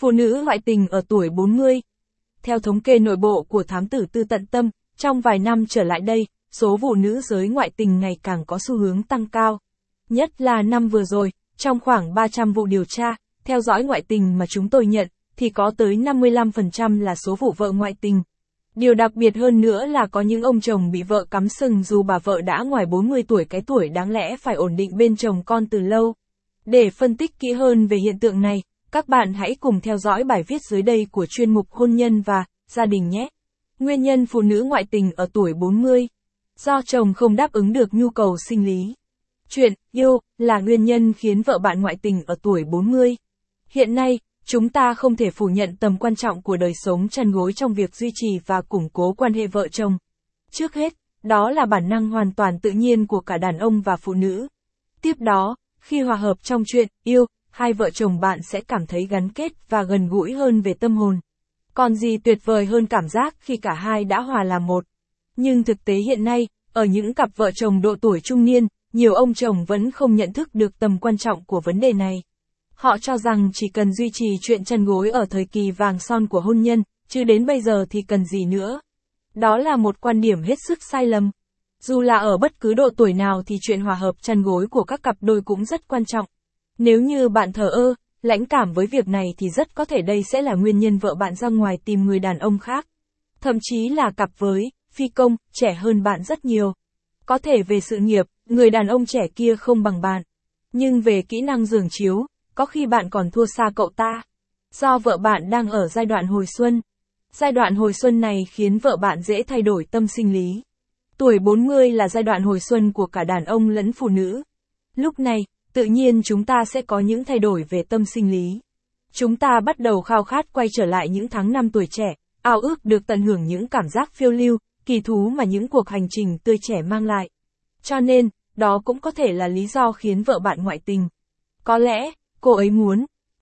Phụ nữ ngoại tình ở tuổi 40. Theo thống kê nội bộ của thám tử tư tận tâm, trong vài năm trở lại đây, số vụ nữ giới ngoại tình ngày càng có xu hướng tăng cao. Nhất là năm vừa rồi, trong khoảng 300 vụ điều tra, theo dõi ngoại tình mà chúng tôi nhận, thì có tới 55% là số vụ vợ ngoại tình. Điều đặc biệt hơn nữa là có những ông chồng bị vợ cắm sừng dù bà vợ đã ngoài 40 tuổi cái tuổi đáng lẽ phải ổn định bên chồng con từ lâu. Để phân tích kỹ hơn về hiện tượng này, các bạn hãy cùng theo dõi bài viết dưới đây của chuyên mục hôn nhân và gia đình nhé. Nguyên nhân phụ nữ ngoại tình ở tuổi 40 Do chồng không đáp ứng được nhu cầu sinh lý. Chuyện yêu là nguyên nhân khiến vợ bạn ngoại tình ở tuổi 40. Hiện nay, chúng ta không thể phủ nhận tầm quan trọng của đời sống chăn gối trong việc duy trì và củng cố quan hệ vợ chồng. Trước hết, đó là bản năng hoàn toàn tự nhiên của cả đàn ông và phụ nữ. Tiếp đó, khi hòa hợp trong chuyện yêu, hai vợ chồng bạn sẽ cảm thấy gắn kết và gần gũi hơn về tâm hồn. Còn gì tuyệt vời hơn cảm giác khi cả hai đã hòa làm một. Nhưng thực tế hiện nay, ở những cặp vợ chồng độ tuổi trung niên, nhiều ông chồng vẫn không nhận thức được tầm quan trọng của vấn đề này. Họ cho rằng chỉ cần duy trì chuyện chân gối ở thời kỳ vàng son của hôn nhân, chứ đến bây giờ thì cần gì nữa. Đó là một quan điểm hết sức sai lầm. Dù là ở bất cứ độ tuổi nào thì chuyện hòa hợp chăn gối của các cặp đôi cũng rất quan trọng. Nếu như bạn thờ ơ, lãnh cảm với việc này thì rất có thể đây sẽ là nguyên nhân vợ bạn ra ngoài tìm người đàn ông khác. Thậm chí là cặp với, phi công, trẻ hơn bạn rất nhiều. Có thể về sự nghiệp, người đàn ông trẻ kia không bằng bạn. Nhưng về kỹ năng giường chiếu, có khi bạn còn thua xa cậu ta. Do vợ bạn đang ở giai đoạn hồi xuân. Giai đoạn hồi xuân này khiến vợ bạn dễ thay đổi tâm sinh lý. Tuổi 40 là giai đoạn hồi xuân của cả đàn ông lẫn phụ nữ. Lúc này, tự nhiên chúng ta sẽ có những thay đổi về tâm sinh lý. Chúng ta bắt đầu khao khát quay trở lại những tháng năm tuổi trẻ, ao ước được tận hưởng những cảm giác phiêu lưu, kỳ thú mà những cuộc hành trình tươi trẻ mang lại. Cho nên, đó cũng có thể là lý do khiến vợ bạn ngoại tình. Có lẽ, cô ấy muốn,